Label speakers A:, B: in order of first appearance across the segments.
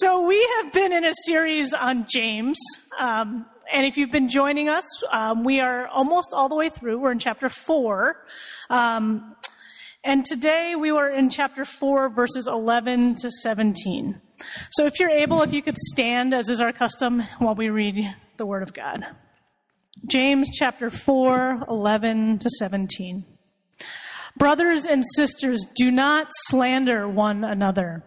A: So we have been in a series on James. Um, and if you've been joining us, um, we are almost all the way through. We're in chapter four. Um, and today we were in chapter four, verses 11 to 17. So if you're able, if you could stand, as is our custom, while we read the word of God. James chapter 4, 11 to 17. Brothers and sisters, do not slander one another.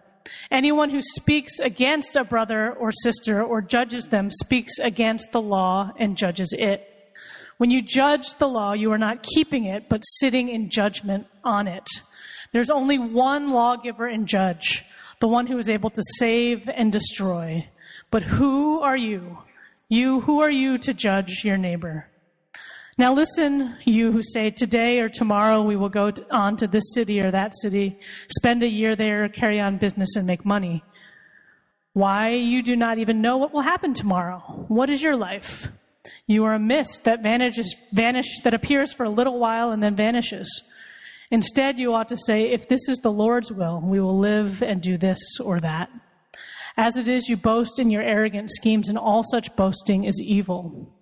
A: Anyone who speaks against a brother or sister or judges them speaks against the law and judges it. When you judge the law, you are not keeping it, but sitting in judgment on it. There's only one lawgiver and judge, the one who is able to save and destroy. But who are you? You, who are you to judge your neighbor? Now listen, you who say, today or tomorrow we will go on to this city or that city, spend a year there, carry on business and make money. Why you do not even know what will happen tomorrow? What is your life? You are a mist that vanishes, vanish, that appears for a little while and then vanishes. Instead, you ought to say, if this is the Lord's will, we will live and do this or that. As it is, you boast in your arrogant schemes, and all such boasting is evil.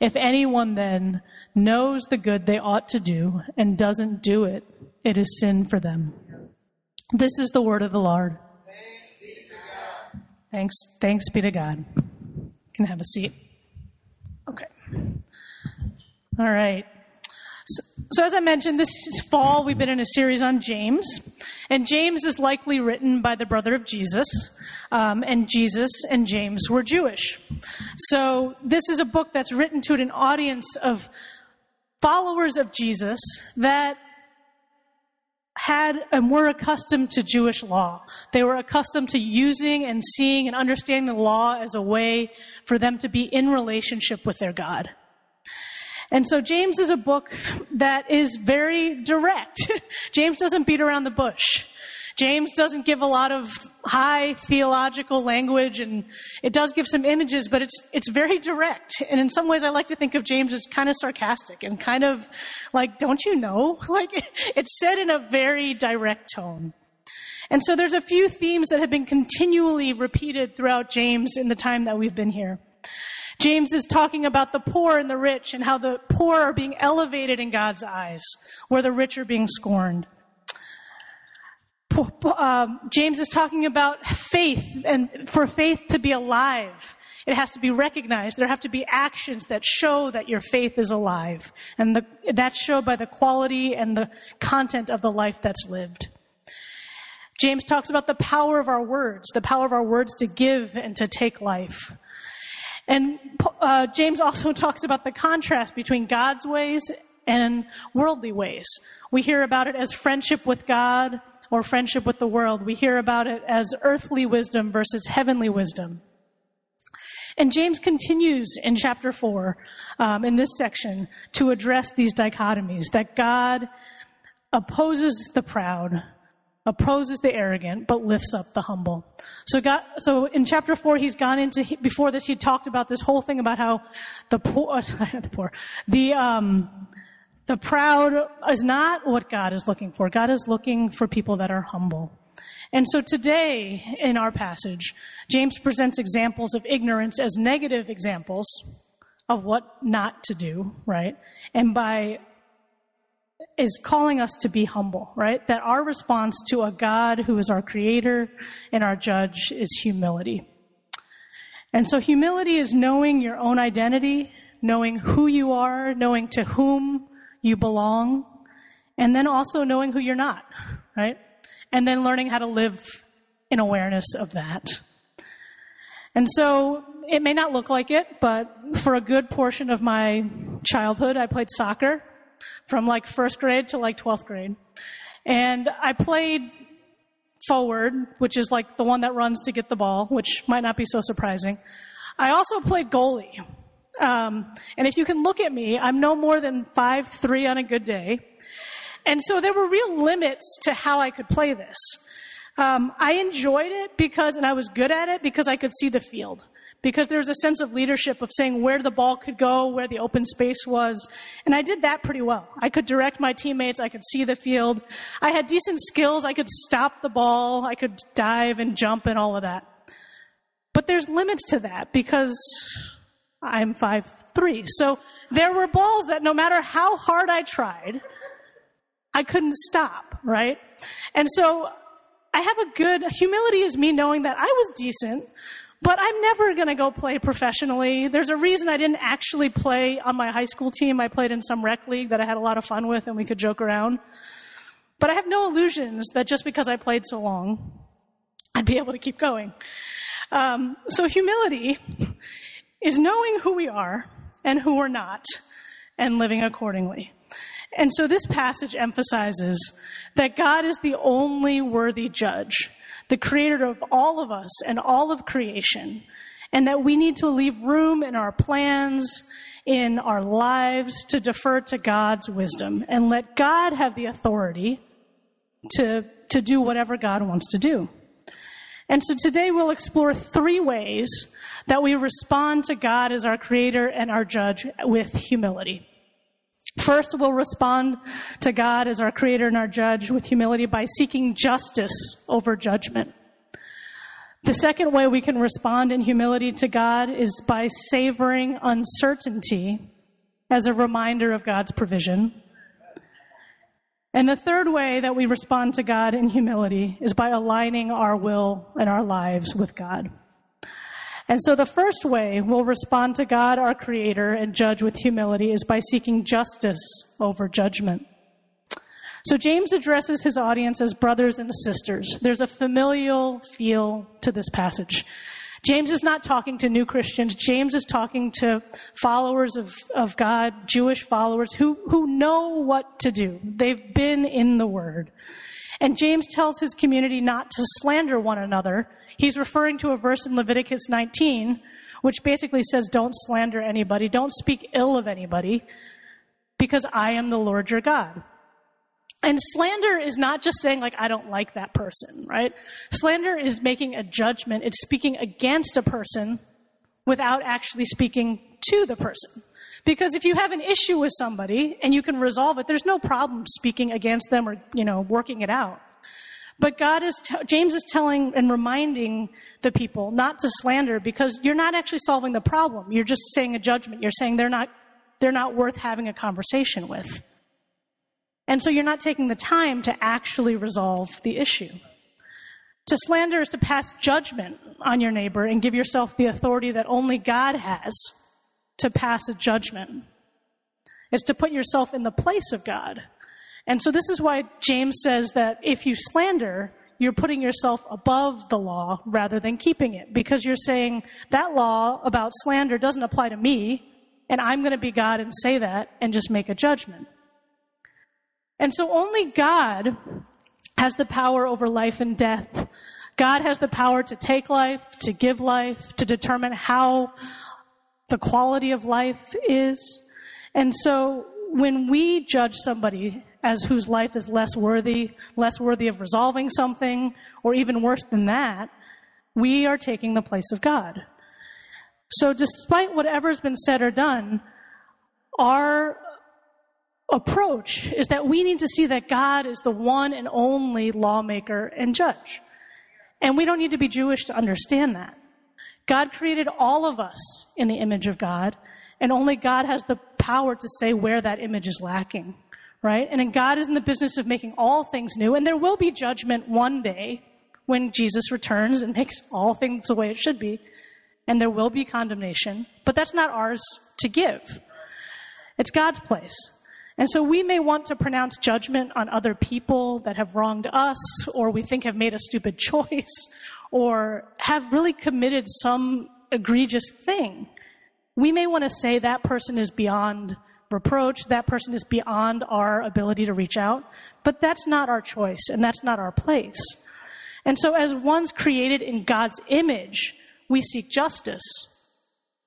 A: If anyone then knows the good they ought to do and doesn't do it, it is sin for them. This is the word of the Lord. Thanks, thanks be to God. Can have a seat. Okay. All right. So, as I mentioned, this fall we've been in a series on James, and James is likely written by the brother of Jesus, um, and Jesus and James were Jewish. So this is a book that's written to an audience of followers of Jesus that had and were accustomed to Jewish law. They were accustomed to using and seeing and understanding the law as a way for them to be in relationship with their God. And so James is a book that is very direct. James doesn't beat around the bush. James doesn't give a lot of high theological language and it does give some images, but it's, it's very direct. And in some ways I like to think of James as kind of sarcastic and kind of like, don't you know? Like it's said in a very direct tone. And so there's a few themes that have been continually repeated throughout James in the time that we've been here. James is talking about the poor and the rich and how the poor are being elevated in God's eyes, where the rich are being scorned. Um, James is talking about faith, and for faith to be alive, it has to be recognized. There have to be actions that show that your faith is alive, and the, that's shown by the quality and the content of the life that's lived. James talks about the power of our words, the power of our words to give and to take life. And uh, James also talks about the contrast between God's ways and worldly ways. We hear about it as friendship with God or friendship with the world. We hear about it as earthly wisdom versus heavenly wisdom. And James continues in chapter 4, um, in this section, to address these dichotomies that God opposes the proud, opposes the arrogant, but lifts up the humble. So God, so in chapter four, he's gone into, before this, he talked about this whole thing about how the poor, the poor, the, um, the proud is not what God is looking for. God is looking for people that are humble. And so today in our passage, James presents examples of ignorance as negative examples of what not to do, right? And by is calling us to be humble, right? That our response to a God who is our creator and our judge is humility. And so humility is knowing your own identity, knowing who you are, knowing to whom you belong, and then also knowing who you're not, right? And then learning how to live in awareness of that. And so it may not look like it, but for a good portion of my childhood, I played soccer from like first grade to like 12th grade. And I played forward, which is like the one that runs to get the ball, which might not be so surprising. I also played goalie. Um, and if you can look at me, I'm no more than five three on a good day. And so there were real limits to how I could play this. Um, I enjoyed it because, and I was good at it because I could see the field because there was a sense of leadership of saying where the ball could go, where the open space was. And I did that pretty well. I could direct my teammates. I could see the field. I had decent skills. I could stop the ball. I could dive and jump and all of that. But there's limits to that because I'm five three. So there were balls that no matter how hard I tried, I couldn't stop, right? And so I have a good, humility is me knowing that I was decent, but I'm never going to go play professionally. There's a reason I didn't actually play on my high school team. I played in some rec league that I had a lot of fun with and we could joke around. But I have no illusions that just because I played so long, I'd be able to keep going. Um, so humility is knowing who we are and who we're not and living accordingly. And so this passage emphasizes that God is the only worthy judge, the creator of all of us and all of creation, and that we need to leave room in our plans, in our lives to defer to God's wisdom and let God have the authority to, to do whatever God wants to do. And so today we'll explore three ways that we respond to God as our creator and our judge with humility. First, we'll respond to God as our creator and our judge with humility by seeking justice over judgment. The second way we can respond in humility to God is by savoring uncertainty as a reminder of God's provision. And the third way that we respond to God in humility is by aligning our will and our lives with God. And so the first way we'll respond to God, our Creator, and judge with humility is by seeking justice over judgment. So James addresses his audience as brothers and sisters. There's a familial feel to this passage. James is not talking to new Christians. James is talking to followers of, of God, Jewish followers who, who know what to do. They've been in the Word. And James tells his community not to slander one another, He's referring to a verse in Leviticus 19, which basically says, don't slander anybody, don't speak ill of anybody, because I am the Lord your God. And slander is not just saying, like, I don't like that person, right? Slander is making a judgment. It's speaking against a person without actually speaking to the person. Because if you have an issue with somebody and you can resolve it, there's no problem speaking against them or, you know, working it out. But God is, t- James is telling and reminding the people not to slander because you're not actually solving the problem. You're just saying a judgment. You're saying they're not, they're not worth having a conversation with. And so you're not taking the time to actually resolve the issue. To slander is to pass judgment on your neighbor and give yourself the authority that only God has to pass a judgment. It's to put yourself in the place of God and so this is why James says that if you slander, you're putting yourself above the law rather than keeping it because you're saying that law about slander doesn't apply to me and I'm going to be God and say that and just make a judgment. And so only God has the power over life and death. God has the power to take life, to give life, to determine how the quality of life is. And so when we judge somebody as whose life is less worthy, less worthy of resolving something, or even worse than that, we are taking the place of God. So despite whatever's been said or done, our approach is that we need to see that God is the one and only lawmaker and judge. And we don't need to be Jewish to understand that. God created all of us in the image of God, and only God has the power to say where that image is lacking right? And God is in the business of making all things new, and there will be judgment one day when Jesus returns and makes all things the way it should be, and there will be condemnation, but that's not ours to give. It's God's place. And so we may want to pronounce judgment on other people that have wronged us, or we think have made a stupid choice, or have really committed some egregious thing. We may want to say that person is beyond reproach, that person is beyond our ability to reach out. But that's not our choice and that's not our place. And so, as ones created in God's image, we seek justice.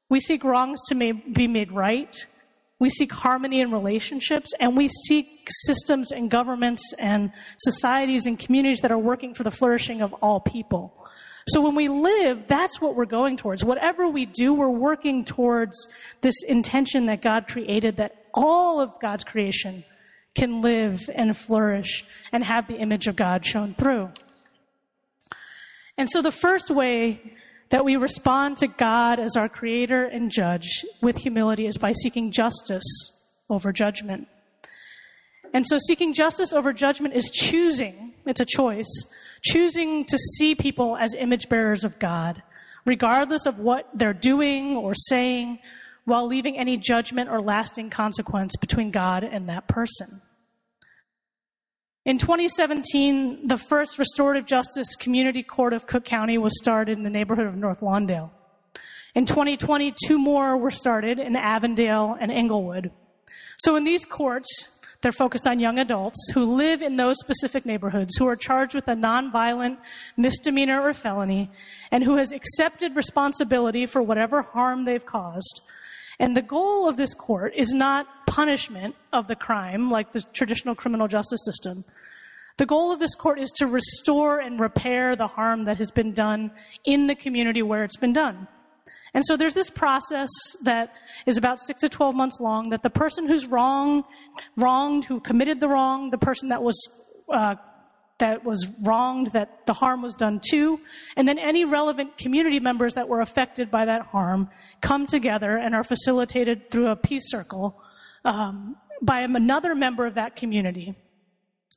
A: We seek wrongs to be made right. We seek harmony in relationships, and we seek systems and governments and societies and communities that are working for the flourishing of all people. So when we live, that's what we're going towards. Whatever we do, we're working towards this intention that God created that all of God's creation can live and flourish and have the image of God shown through. And so the first way that we respond to God as our creator and judge with humility is by seeking justice over judgment. And so seeking justice over judgment is choosing, it's a choice, choosing to see people as image bearers of God, regardless of what they're doing or saying, while leaving any judgment or lasting consequence between God and that person. In 2017, the first restorative justice community court of Cook County was started in the neighborhood of North Lawndale. In 2020, two more were started in Avondale and Englewood. So in these courts, they're focused on young adults who live in those specific neighborhoods, who are charged with a nonviolent misdemeanor or felony, and who has accepted responsibility for whatever harm they've caused. And the goal of this court is not punishment of the crime like the traditional criminal justice system. The goal of this court is to restore and repair the harm that has been done in the community where it's been done. And so there's this process that is about six to 12 months long that the person who's wrong, wronged, who committed the wrong, the person that was, uh, that was wronged, that the harm was done to, and then any relevant community members that were affected by that harm come together and are facilitated through a peace circle um, by another member of that community.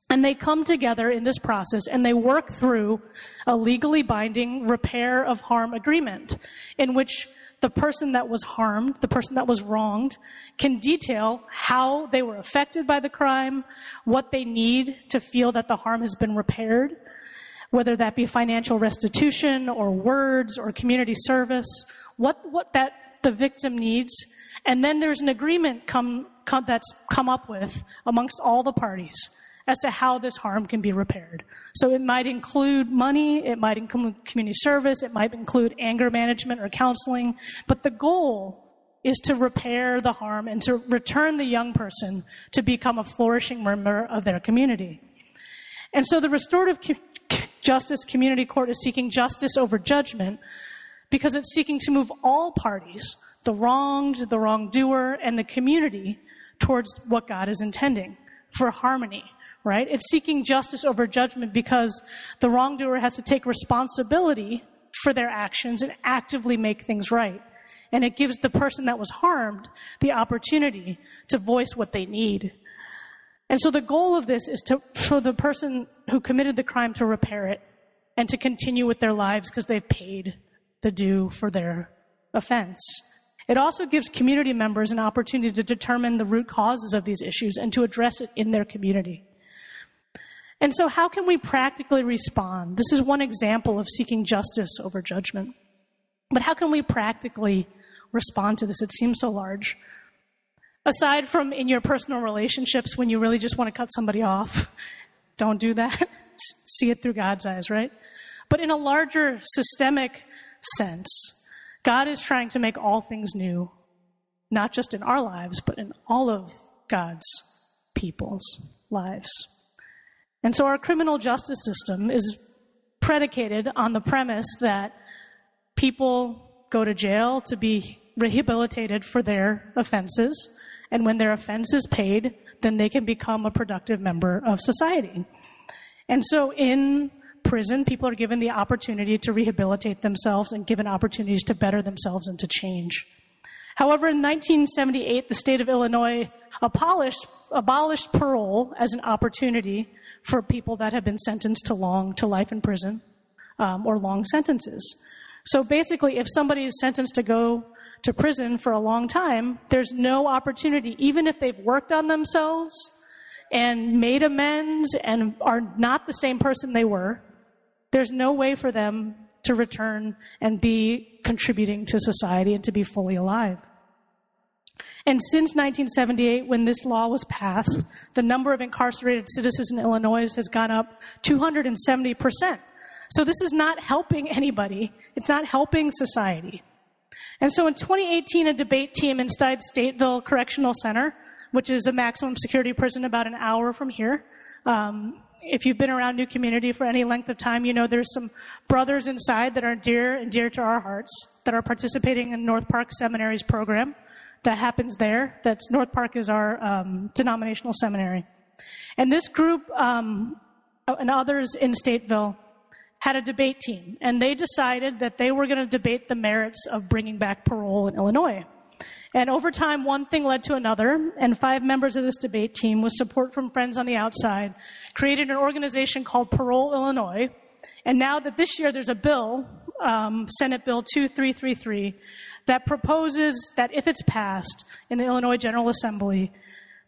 A: And they come together in this process and they work through a legally binding repair of harm agreement in which the person that was harmed, the person that was wronged, can detail how they were affected by the crime, what they need to feel that the harm has been repaired, whether that be financial restitution or words or community service, what, what that the victim needs. And then there's an agreement come, come, that's come up with amongst all the parties as to how this harm can be repaired. So it might include money, it might include community service, it might include anger management or counseling, but the goal is to repair the harm and to return the young person to become a flourishing member of their community. And so the restorative justice community court is seeking justice over judgment because it's seeking to move all parties, the wronged, the wrongdoer, and the community towards what God is intending for harmony, right? It's seeking justice over judgment because the wrongdoer has to take responsibility for their actions and actively make things right. And it gives the person that was harmed the opportunity to voice what they need. And so the goal of this is to, for the person who committed the crime to repair it and to continue with their lives because they've paid the due for their offense. It also gives community members an opportunity to determine the root causes of these issues and to address it in their community. And so, how can we practically respond? This is one example of seeking justice over judgment. But how can we practically respond to this? It seems so large. Aside from in your personal relationships, when you really just want to cut somebody off, don't do that. See it through God's eyes, right? But in a larger systemic sense. God is trying to make all things new, not just in our lives, but in all of God's people's lives. And so our criminal justice system is predicated on the premise that people go to jail to be rehabilitated for their offenses, and when their offense is paid, then they can become a productive member of society. And so in prison, people are given the opportunity to rehabilitate themselves and given opportunities to better themselves and to change. However, in 1978, the state of Illinois abolished, abolished parole as an opportunity for people that have been sentenced to long, to life in prison, um, or long sentences. So basically, if somebody is sentenced to go to prison for a long time, there's no opportunity, even if they've worked on themselves and made amends and are not the same person they were, there's no way for them to return and be contributing to society and to be fully alive. And since 1978, when this law was passed, the number of incarcerated citizens in Illinois has gone up 270%. So this is not helping anybody. It's not helping society. And so in 2018, a debate team inside Stateville Correctional Center, which is a maximum security prison about an hour from here, um, if you've been around New Community for any length of time, you know there's some brothers inside that are dear and dear to our hearts that are participating in North Park Seminary's program that happens there. That's North Park is our um, denominational seminary, and this group um, and others in Stateville had a debate team, and they decided that they were going to debate the merits of bringing back parole in Illinois. And over time, one thing led to another, and five members of this debate team, with support from friends on the outside, created an organization called Parole Illinois. And now that this year there's a bill, um, Senate Bill 2333, that proposes that if it's passed in the Illinois General Assembly,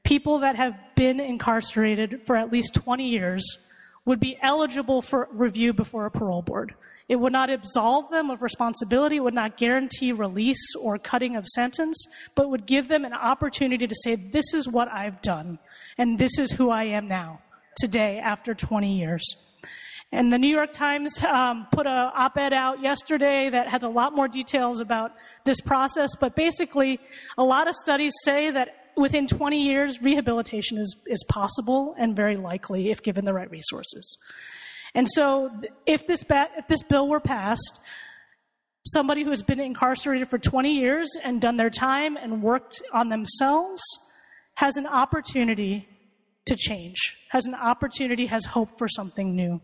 A: people that have been incarcerated for at least 20 years would be eligible for review before a parole board. It would not absolve them of responsibility, it would not guarantee release or cutting of sentence, but would give them an opportunity to say, This is what I've done, and this is who I am now, today, after 20 years. And the New York Times um, put an op-ed out yesterday that had a lot more details about this process. But basically, a lot of studies say that within 20 years, rehabilitation is, is possible and very likely if given the right resources. And so, if this, ba- if this bill were passed, somebody who has been incarcerated for 20 years and done their time and worked on themselves has an opportunity to change, has an opportunity, has hope for something new.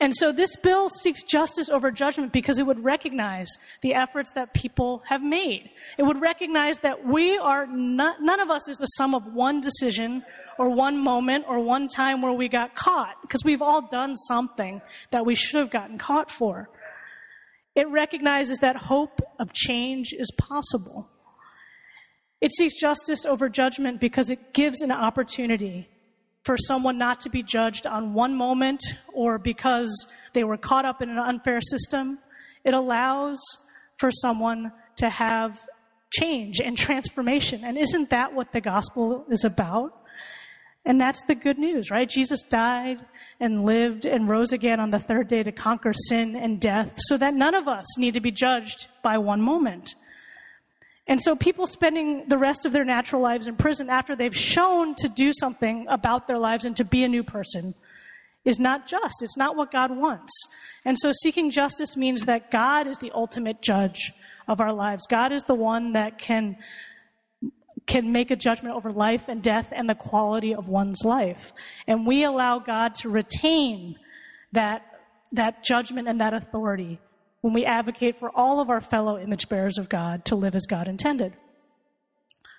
A: And so this bill seeks justice over judgment because it would recognize the efforts that people have made. It would recognize that we are not, none of us is the sum of one decision or one moment or one time where we got caught because we've all done something that we should have gotten caught for. It recognizes that hope of change is possible. It seeks justice over judgment because it gives an opportunity for someone not to be judged on one moment or because they were caught up in an unfair system. It allows for someone to have change and transformation. And isn't that what the gospel is about? And that's the good news, right? Jesus died and lived and rose again on the third day to conquer sin and death so that none of us need to be judged by one moment. And so people spending the rest of their natural lives in prison after they've shown to do something about their lives and to be a new person is not just. It's not what God wants. And so seeking justice means that God is the ultimate judge of our lives. God is the one that can can make a judgment over life and death and the quality of one's life. And we allow God to retain that that judgment and that authority when we advocate for all of our fellow image bearers of God to live as God intended.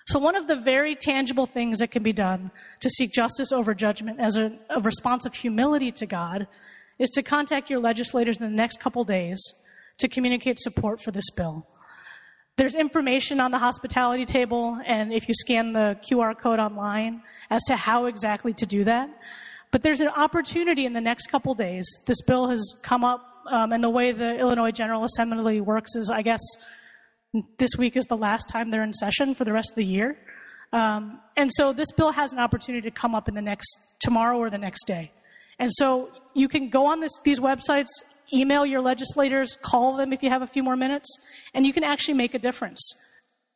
A: So, one of the very tangible things that can be done to seek justice over judgment as a, a response of humility to God is to contact your legislators in the next couple days to communicate support for this bill. There's information on the hospitality table, and if you scan the QR code online as to how exactly to do that. But there's an opportunity in the next couple days. This bill has come up um, and the way the Illinois General Assembly works is, I guess, this week is the last time they're in session for the rest of the year. Um, and so this bill has an opportunity to come up in the next tomorrow or the next day. And so you can go on this, these websites, email your legislators, call them if you have a few more minutes, and you can actually make a difference.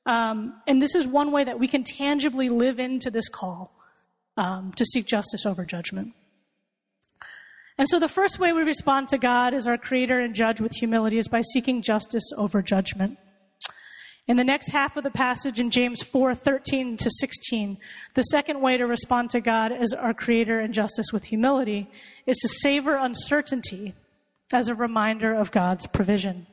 A: Um, and this is one way that we can tangibly live into this call um, to seek justice over judgment. And so the first way we respond to God as our creator and judge with humility is by seeking justice over judgment. In the next half of the passage in James 4, 13 to 16, the second way to respond to God as our creator and justice with humility is to savor uncertainty as a reminder of God's provision.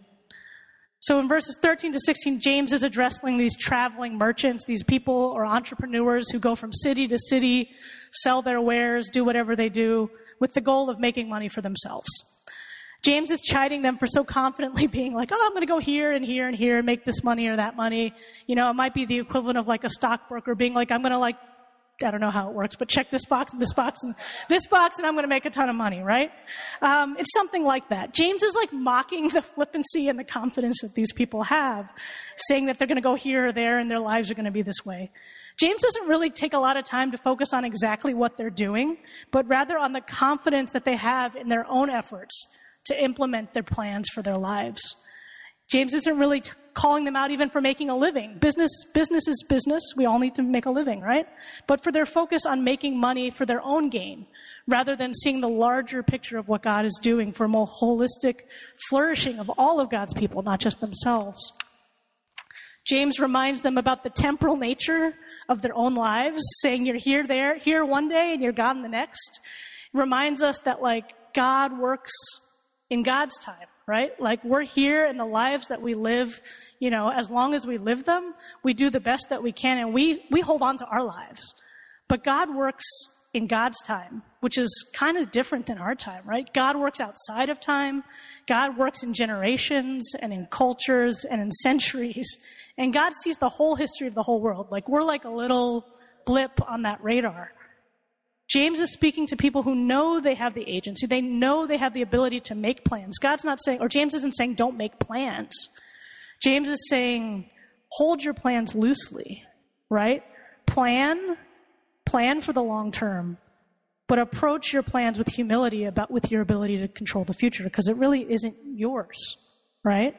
A: So in verses 13 to 16, James is addressing these traveling merchants, these people or entrepreneurs who go from city to city, sell their wares, do whatever they do, with the goal of making money for themselves. James is chiding them for so confidently being like, oh, I'm going to go here and here and here and make this money or that money. You know, it might be the equivalent of like a stockbroker being like, I'm going to like, I don't know how it works, but check this box and this box and this box and I'm going to make a ton of money, right? Um, it's something like that. James is like mocking the flippancy and the confidence that these people have, saying that they're going to go here or there and their lives are going to be this way. James doesn't really take a lot of time to focus on exactly what they're doing, but rather on the confidence that they have in their own efforts to implement their plans for their lives. James isn't really t- calling them out even for making a living. Business, business is business. We all need to make a living, right? But for their focus on making money for their own gain, rather than seeing the larger picture of what God is doing for a more holistic flourishing of all of God's people, not just themselves. James reminds them about the temporal nature of their own lives, saying you're here, there, here one day and you're gone the next. Reminds us that like God works in God's time, right? Like we're here in the lives that we live, you know, as long as we live them, we do the best that we can and we, we hold on to our lives. But God works in God's time, which is kind of different than our time, right? God works outside of time. God works in generations and in cultures and in centuries. And God sees the whole history of the whole world. Like we're like a little blip on that radar. James is speaking to people who know they have the agency. They know they have the ability to make plans. God's not saying, or James isn't saying don't make plans. James is saying hold your plans loosely, right? Plan, plan for the long term, but approach your plans with humility about with your ability to control the future because it really isn't yours, right?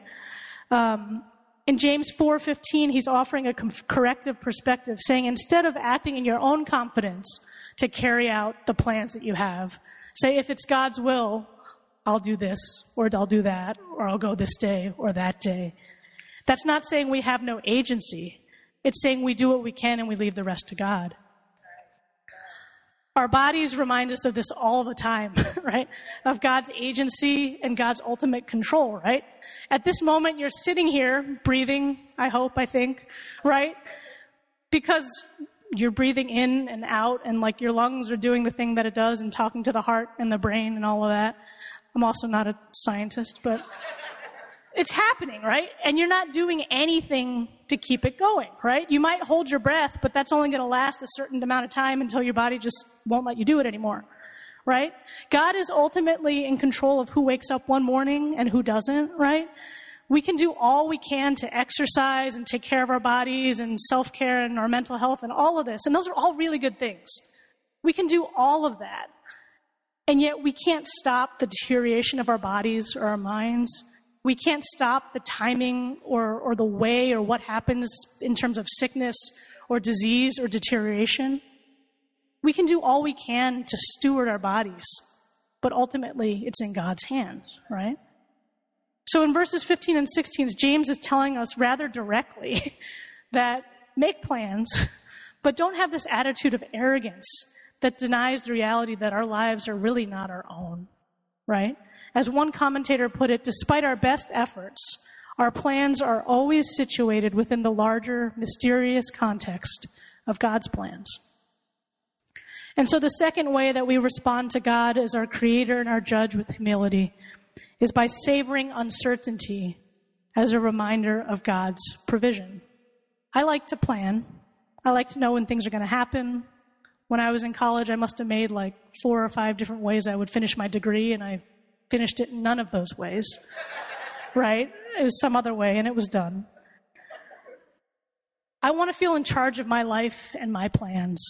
A: Um, in James 4:15, he's offering a corrective perspective, saying instead of acting in your own confidence to carry out the plans that you have. Say, if it's God's will, I'll do this, or I'll do that, or I'll go this day or that day. That's not saying we have no agency. It's saying we do what we can and we leave the rest to God. Our bodies remind us of this all the time, right? Of God's agency and God's ultimate control, right? At this moment, you're sitting here breathing, I hope, I think, right? Because you're breathing in and out and like your lungs are doing the thing that it does and talking to the heart and the brain and all of that. I'm also not a scientist, but it's happening, right? And you're not doing anything to keep it going, right? You might hold your breath, but that's only going to last a certain amount of time until your body just won't let you do it anymore, right? God is ultimately in control of who wakes up one morning and who doesn't, right? we can do all we can to exercise and take care of our bodies and self care and our mental health and all of this. And those are all really good things. We can do all of that. And yet we can't stop the deterioration of our bodies or our minds. We can't stop the timing or, or the way or what happens in terms of sickness or disease or deterioration. We can do all we can to steward our bodies, but ultimately it's in God's hands, right? So in verses 15 and 16, James is telling us rather directly that make plans, but don't have this attitude of arrogance that denies the reality that our lives are really not our own, right? As one commentator put it, despite our best efforts, our plans are always situated within the larger, mysterious context of God's plans. And so the second way that we respond to God as our creator and our judge with humility is by savoring uncertainty as a reminder of God's provision. I like to plan. I like to know when things are going to happen. When I was in college, I must have made like four or five different ways I would finish my degree, and I finished it in none of those ways. right? It was some other way, and it was done. I want to feel in charge of my life and my plans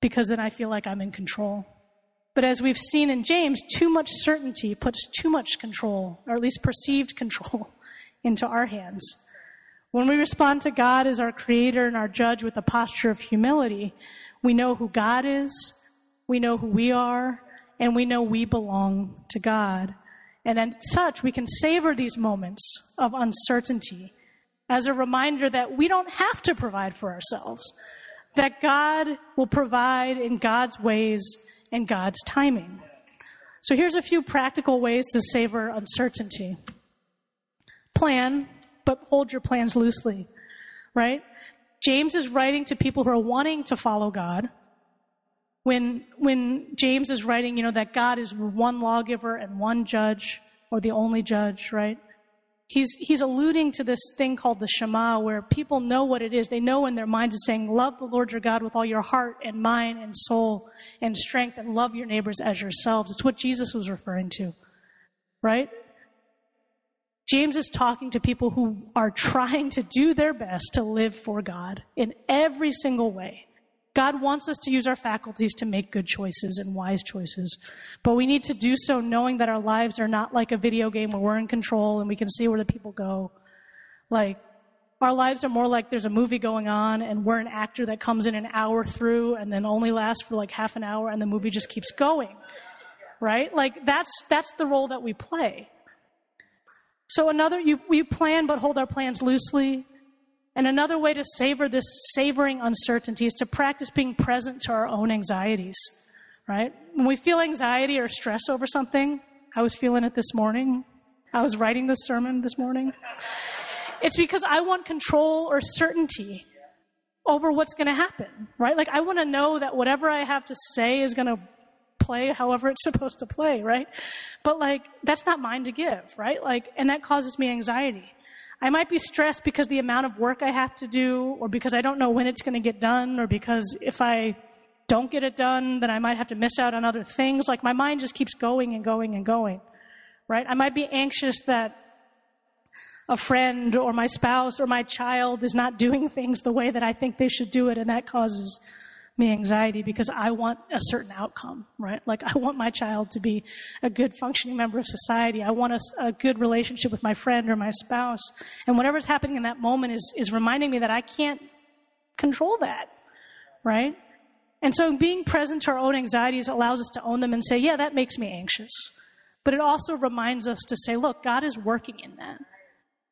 A: because then I feel like I'm in control. But as we've seen in James, too much certainty puts too much control, or at least perceived control, into our hands. When we respond to God as our creator and our judge with a posture of humility, we know who God is, we know who we are, and we know we belong to God. And as such, we can savor these moments of uncertainty as a reminder that we don't have to provide for ourselves, that God will provide in God's ways and God's timing. So here's a few practical ways to savor uncertainty. Plan, but hold your plans loosely, right? James is writing to people who are wanting to follow God. When, when James is writing, you know, that God is one lawgiver and one judge, or the only judge, right? he's, he's alluding to this thing called the Shema, where people know what it is. They know in their minds it's saying, love the Lord your God with all your heart and mind and soul and strength and love your neighbors as yourselves. It's what Jesus was referring to, right? James is talking to people who are trying to do their best to live for God in every single way. God wants us to use our faculties to make good choices and wise choices. But we need to do so knowing that our lives are not like a video game where we're in control and we can see where the people go. Like, our lives are more like there's a movie going on and we're an actor that comes in an hour through and then only lasts for like half an hour and the movie just keeps going. Right? Like, that's, that's the role that we play. So another, you, we plan but hold our plans loosely. And another way to savor this savoring uncertainty is to practice being present to our own anxieties, right? When we feel anxiety or stress over something, I was feeling it this morning. I was writing this sermon this morning. It's because I want control or certainty over what's going to happen, right? Like I want to know that whatever I have to say is going to play however it's supposed to play, right? But like that's not mine to give, right? Like and that causes me anxiety. I might be stressed because the amount of work I have to do or because I don't know when it's going to get done or because if I don't get it done, then I might have to miss out on other things. Like my mind just keeps going and going and going, right? I might be anxious that a friend or my spouse or my child is not doing things the way that I think they should do it, and that causes me anxiety because I want a certain outcome, right? Like I want my child to be a good functioning member of society. I want a, a, good relationship with my friend or my spouse. And whatever's happening in that moment is, is reminding me that I can't control that, right? And so being present to our own anxieties allows us to own them and say, yeah, that makes me anxious. But it also reminds us to say, look, God is working in that.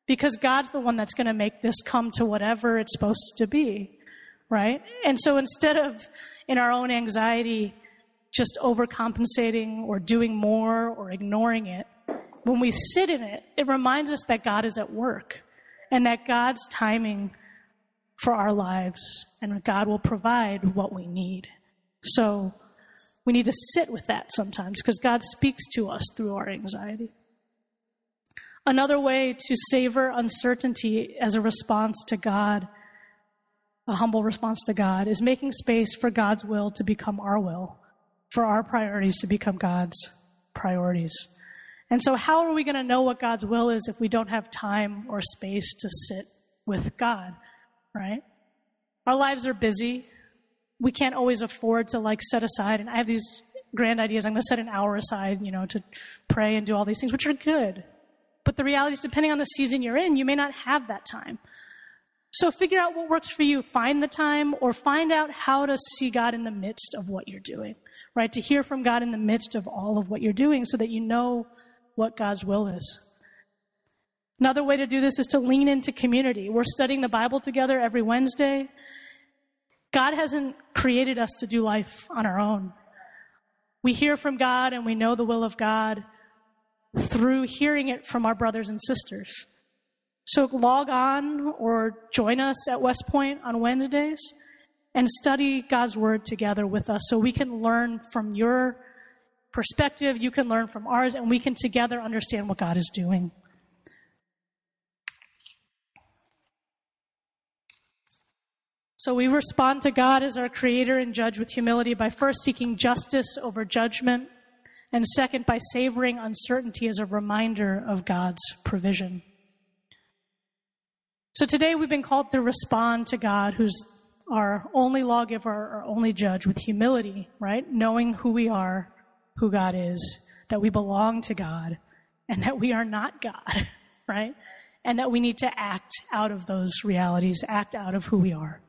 A: Because God's the one that's going to make this come to whatever it's supposed to be, right? And so instead of in our own anxiety just overcompensating or doing more or ignoring it, when we sit in it, it reminds us that God is at work and that God's timing for our lives, and God will provide what we need. So we need to sit with that sometimes because God speaks to us through our anxiety. Another way to savor uncertainty as a response to God, a humble response to God, is making space for God's will to become our will, for our priorities to become God's priorities. And so, how are we going to know what God's will is if we don't have time or space to sit with God? right? Our lives are busy. We can't always afford to like set aside, and I have these grand ideas. I'm going to set an hour aside, you know, to pray and do all these things, which are good. But the reality is, depending on the season you're in, you may not have that time. So figure out what works for you. Find the time or find out how to see God in the midst of what you're doing, right? To hear from God in the midst of all of what you're doing so that you know what God's will is. Another way to do this is to lean into community. We're studying the Bible together every Wednesday. God hasn't created us to do life on our own. We hear from God and we know the will of God through hearing it from our brothers and sisters. So log on or join us at West Point on Wednesdays and study God's Word together with us so we can learn from your perspective, you can learn from ours, and we can together understand what God is doing. So we respond to God as our creator and judge with humility by first seeking justice over judgment, and second, by savoring uncertainty as a reminder of God's provision. So today we've been called to respond to God, who's our only lawgiver, our only judge, with humility, right? Knowing who we are, who God is, that we belong to God, and that we are not God, right? And that we need to act out of those realities, act out of who we are.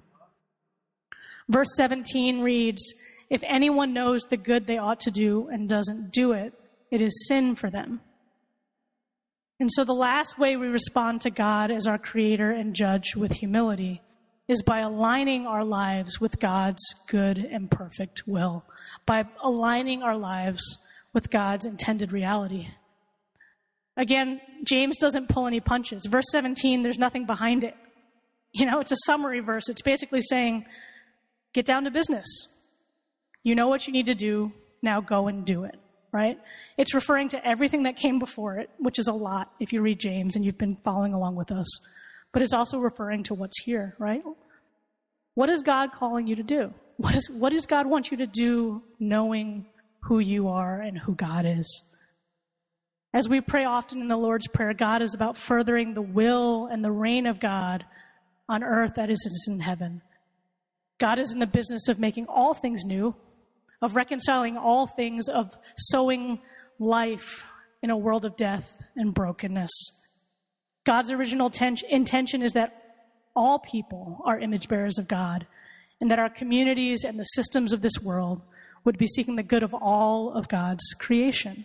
A: Verse 17 reads, If anyone knows the good they ought to do and doesn't do it, it is sin for them. And so the last way we respond to God as our creator and judge with humility is by aligning our lives with God's good and perfect will, by aligning our lives with God's intended reality. Again, James doesn't pull any punches. Verse 17, there's nothing behind it. You know, it's a summary verse. It's basically saying, get down to business. You know what you need to do, now go and do it, right? It's referring to everything that came before it, which is a lot if you read James and you've been following along with us. But it's also referring to what's here, right? What is God calling you to do? What, is, what does God want you to do knowing who you are and who God is? As we pray often in the Lord's Prayer, God is about furthering the will and the reign of God on earth that is in heaven. God is in the business of making all things new, of reconciling all things, of sowing life in a world of death and brokenness. God's original ten- intention is that all people are image bearers of God, and that our communities and the systems of this world would be seeking the good of all of God's creation.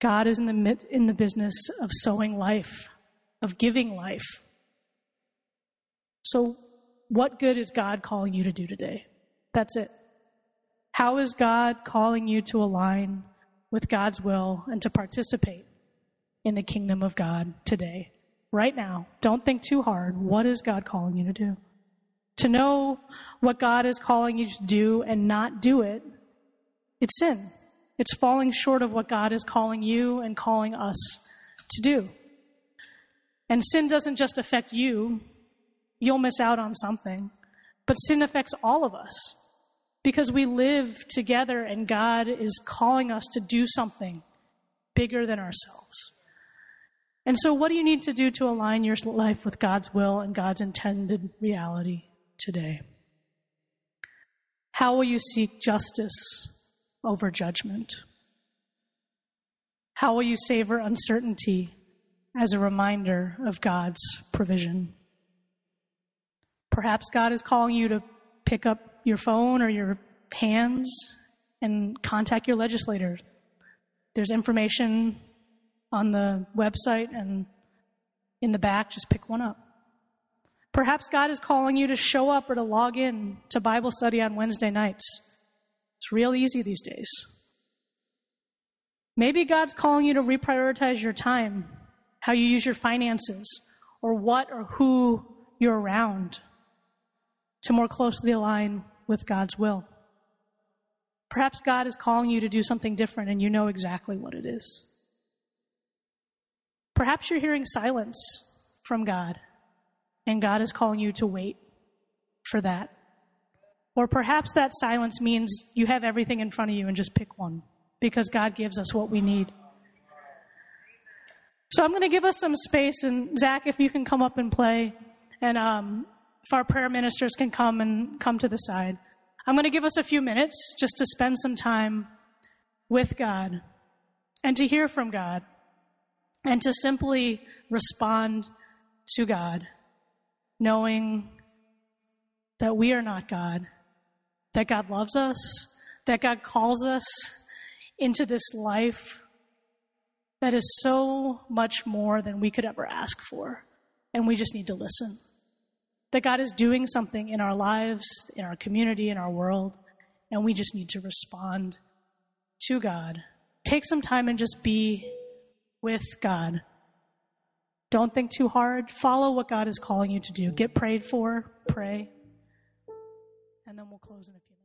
A: God is in the, in the business of sowing life, of giving life. So, what good is God calling you to do today? That's it. How is God calling you to align with God's will and to participate in the kingdom of God today? Right now. Don't think too hard. What is God calling you to do? To know what God is calling you to do and not do it, it's sin. It's falling short of what God is calling you and calling us to do. And sin doesn't just affect you, you'll miss out on something, but sin affects all of us because we live together and God is calling us to do something bigger than ourselves. And so, what do you need to do to align your life with God's will and God's intended reality today? How will you seek justice over judgment? How will you savor uncertainty as a reminder of God's provision? Perhaps God is calling you to pick up your phone or your hands and contact your legislator. There's information on the website and in the back, just pick one up. Perhaps God is calling you to show up or to log in to Bible study on Wednesday nights. It's real easy these days. Maybe God's calling you to reprioritize your time, how you use your finances, or what or who you're around to more closely align with God's will. Perhaps God is calling you to do something different and you know exactly what it is. Perhaps you're hearing silence from God and God is calling you to wait for that. Or perhaps that silence means you have everything in front of you and just pick one because God gives us what we need. So I'm going to give us some space, and Zach, if you can come up and play, and um, if our prayer ministers can come and come to the side. I'm going to give us a few minutes just to spend some time with God and to hear from God and to simply respond to God, knowing that we are not God, that God loves us, that God calls us into this life that is so much more than we could ever ask for. And we just need to listen. That God is doing something in our lives, in our community, in our world, and we just need to respond to God. Take some time and just be with God. Don't think too hard. Follow what God is calling you to do. Get prayed for, pray, and then we'll close in a few